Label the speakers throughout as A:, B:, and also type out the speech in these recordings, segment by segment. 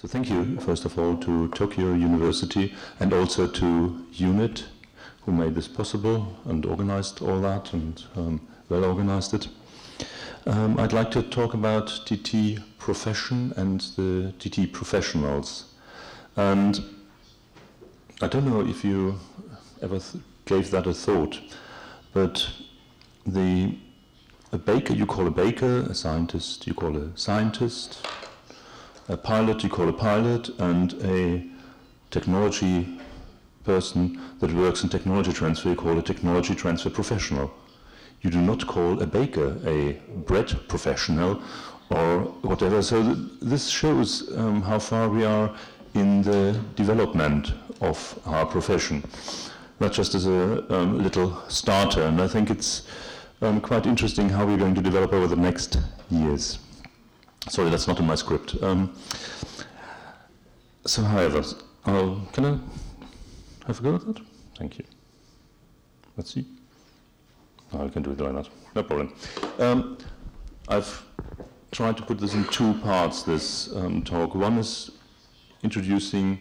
A: So thank you, first of all, to Tokyo University and also to UNIT, who made this possible and organized all that and um, well organized it. Um, I'd like to talk about TT profession and the TT professionals. And I don't know if you ever gave that a thought, but the a baker you call a baker, a scientist you call a scientist, a pilot you call a pilot, and a technology person that works in technology transfer you call a technology transfer professional. You do not call a baker a bread professional or whatever. So th- this shows um, how far we are in the development of our profession. Not just as a um, little starter, and I think it's um, quite interesting how we're going to develop over the next years. Sorry, that's not in my script. Um, so, however, I'll, can I have a go at that? Thank you. Let's see. I can do it like that. No problem. Um, I've tried to put this in two parts, this um, talk. One is introducing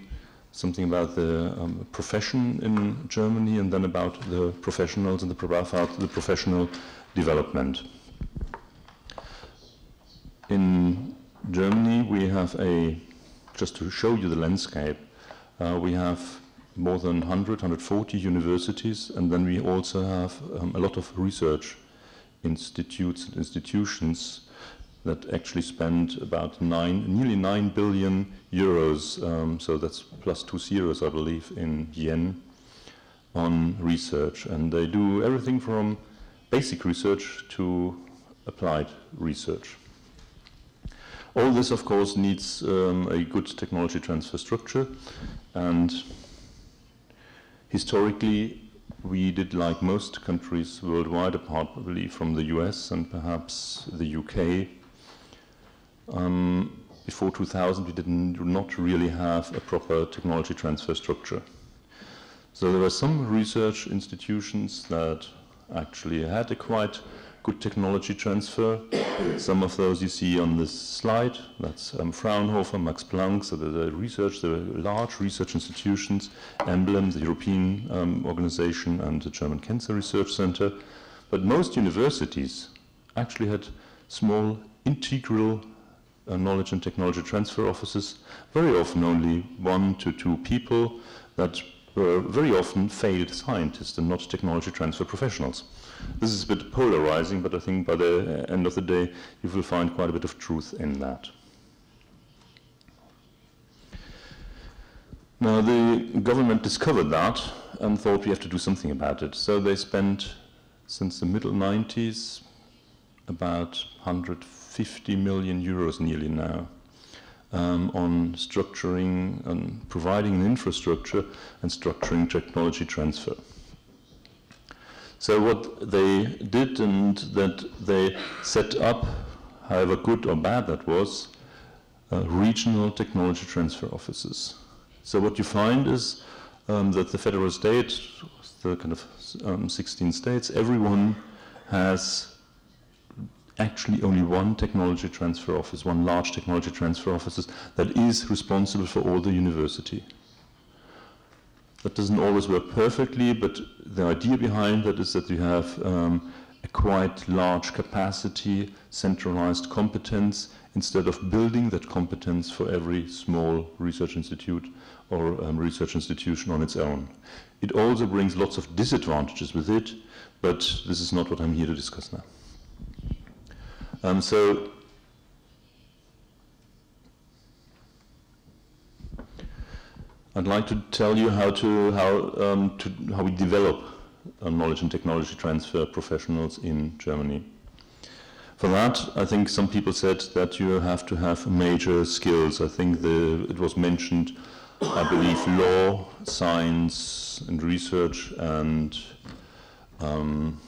A: something about the um, profession in Germany and then about the professionals and the, about the professional development. In Germany, we have a, just to show you the landscape, uh, we have more than 100, 140 universities, and then we also have um, a lot of research institutes and institutions that actually spend about nine, nearly 9 billion euros, um, so that's plus two zeros, I believe, in yen, on research. And they do everything from basic research to applied research. All this, of course, needs um, a good technology transfer structure, and historically, we did like most countries worldwide, apart probably from the US and perhaps the UK, um, before 2000, we did not really have a proper technology transfer structure. So there were some research institutions that actually had a quite good technology transfer. Some of those you see on this slide. That's um, Fraunhofer, Max Planck, so the, research, the large research institutions, EMBL, the European um, organization, and the German Cancer Research Center. But most universities actually had small integral uh, knowledge and technology transfer offices, very often only one to two people that were very often failed scientists and not technology transfer professionals. This is a bit polarizing, but I think by the uh, end of the day, you will find quite a bit of truth in that. Now, the government discovered that and thought we have to do something about it. So they spent, since the middle 90s, about 150 million euros nearly now um, on structuring and providing an infrastructure and structuring technology transfer. So what they did and that they set up, however good or bad that was, uh, regional technology transfer offices. So what you find is um, that the federal state, the kind of um, 16 states, everyone has actually only one technology transfer office, one large technology transfer office that is responsible for all the university. That doesn't always work perfectly, but the idea behind that is that you have um, a quite large capacity, centralized competence, instead of building that competence for every small research institute or um, research institution on its own. It also brings lots of disadvantages with it, but this is not what I'm here to discuss now. Um, so I'd like to tell you how to how um, to how we develop uh, knowledge and technology transfer professionals in Germany. For that, I think some people said that you have to have major skills. I think the, it was mentioned, I believe, law, science, and research, and um,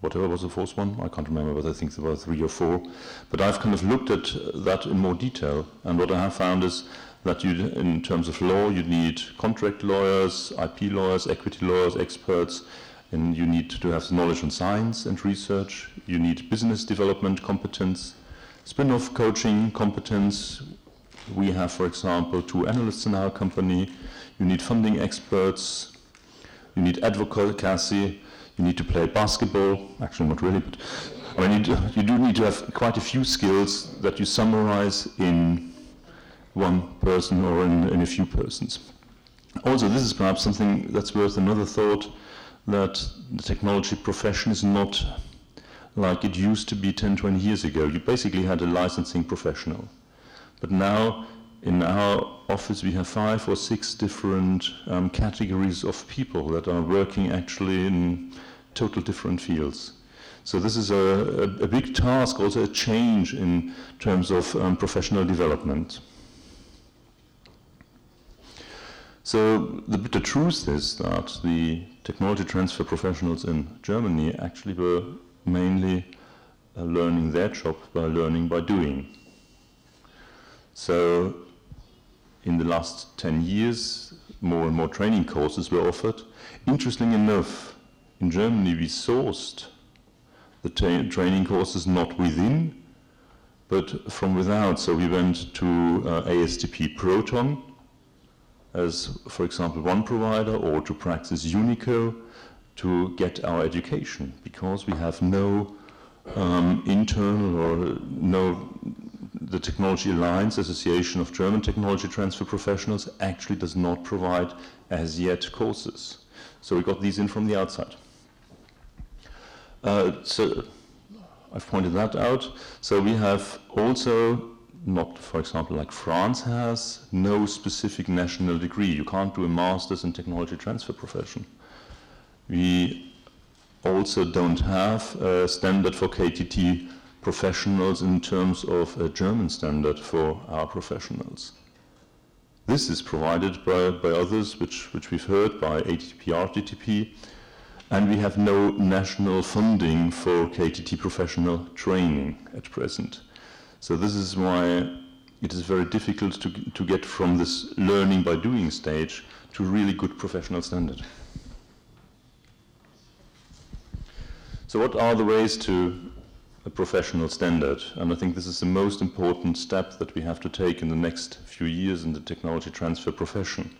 A: whatever was the fourth one. I can't remember, but I think there were three or four. But I've kind of looked at that in more detail, and what I have found is that you, in terms of law, you need contract lawyers, IP lawyers, equity lawyers, experts, and you need to have knowledge on science and research. You need business development competence, spin-off coaching competence, we have, for example, two analysts in our company. You need funding experts. You need advocacy. You need to play basketball. Actually, not really, but I mean, you do, you do need to have quite a few skills that you summarize in one person or in, in a few persons. Also, this is perhaps something that's worth another thought that the technology profession is not like it used to be 10, 20 years ago. You basically had a licensing professional. But now, in our office, we have five or six different um, categories of people that are working actually in total different fields. So this is a, a, a big task, also a change in terms of um, professional development. So the bitter truth is that the technology transfer professionals in Germany actually were mainly uh, learning their job by learning by doing. So in the last 10 years, more and more training courses were offered. Interesting enough, in Germany we sourced the training courses not within, but from without. So we went to uh, ASTP Proton, as, for example, one provider, or to Praxis Unico to get our education, because we have no um, internal or no the Technology Alliance Association of German Technology Transfer Professionals actually does not provide as yet courses. So we got these in from the outside. Uh, so I've pointed that out. So we have also not, for example, like France has, no specific national degree. You can't do a master's in technology transfer profession. We also don't have a standard for KTT professionals in terms of a German standard for our professionals. This is provided by, by others, which, which we've heard, by ATTP, RTTP, and we have no national funding for KTT professional training at present. So this is why it is very difficult to, to get from this learning by doing stage to really good professional standard. So what are the ways to a professional standard? And I think this is the most important step that we have to take in the next few years in the technology transfer profession.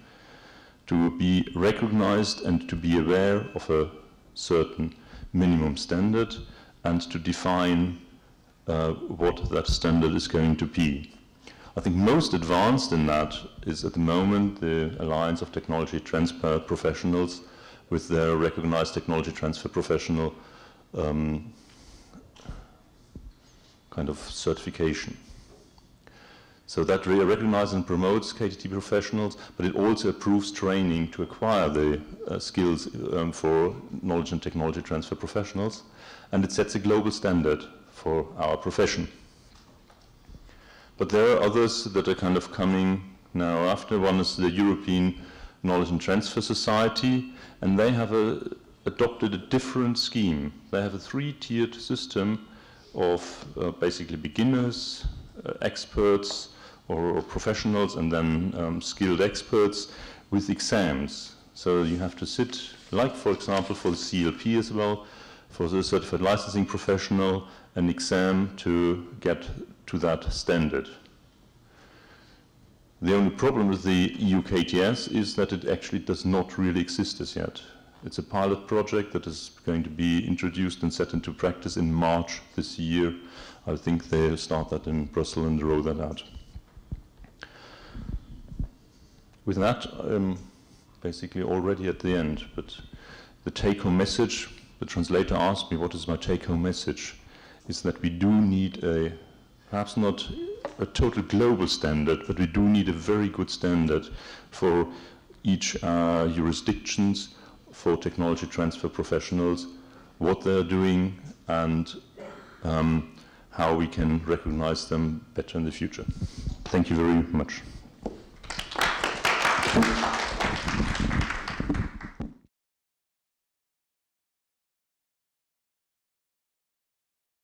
A: To be recognized and to be aware of a certain minimum standard and to define uh, what that standard is going to be. I think most advanced in that is at the moment the Alliance of Technology Transfer Professionals with their recognized technology transfer professional um, kind of certification. So that really recognizes and promotes KTT professionals, but it also approves training to acquire the uh, skills um, for knowledge and technology transfer professionals, and it sets a global standard for our profession. But there are others that are kind of coming now after. One is the European Knowledge and Transfer Society, and they have a, adopted a different scheme. They have a three-tiered system of uh, basically beginners, uh, experts, or, or, professionals, and then um, skilled experts with exams. So you have to sit, like for example for the CLP as well, for the certified licensing professional, an exam to get to that standard. The only problem with the EU KTS is that it actually does not really exist as yet. It's a pilot project that is going to be introduced and set into practice in March this year. I think they'll start that in Brussels and roll that out. With that, I'm basically already at the end, but the take-home message, the translator asked me, what is my take-home message? Is that we do need a, perhaps not a total global standard, but we do need a very good standard for each uh, jurisdictions, for technology transfer professionals, what they're doing, and um, how we can recognize them better in the future. Thank you very much.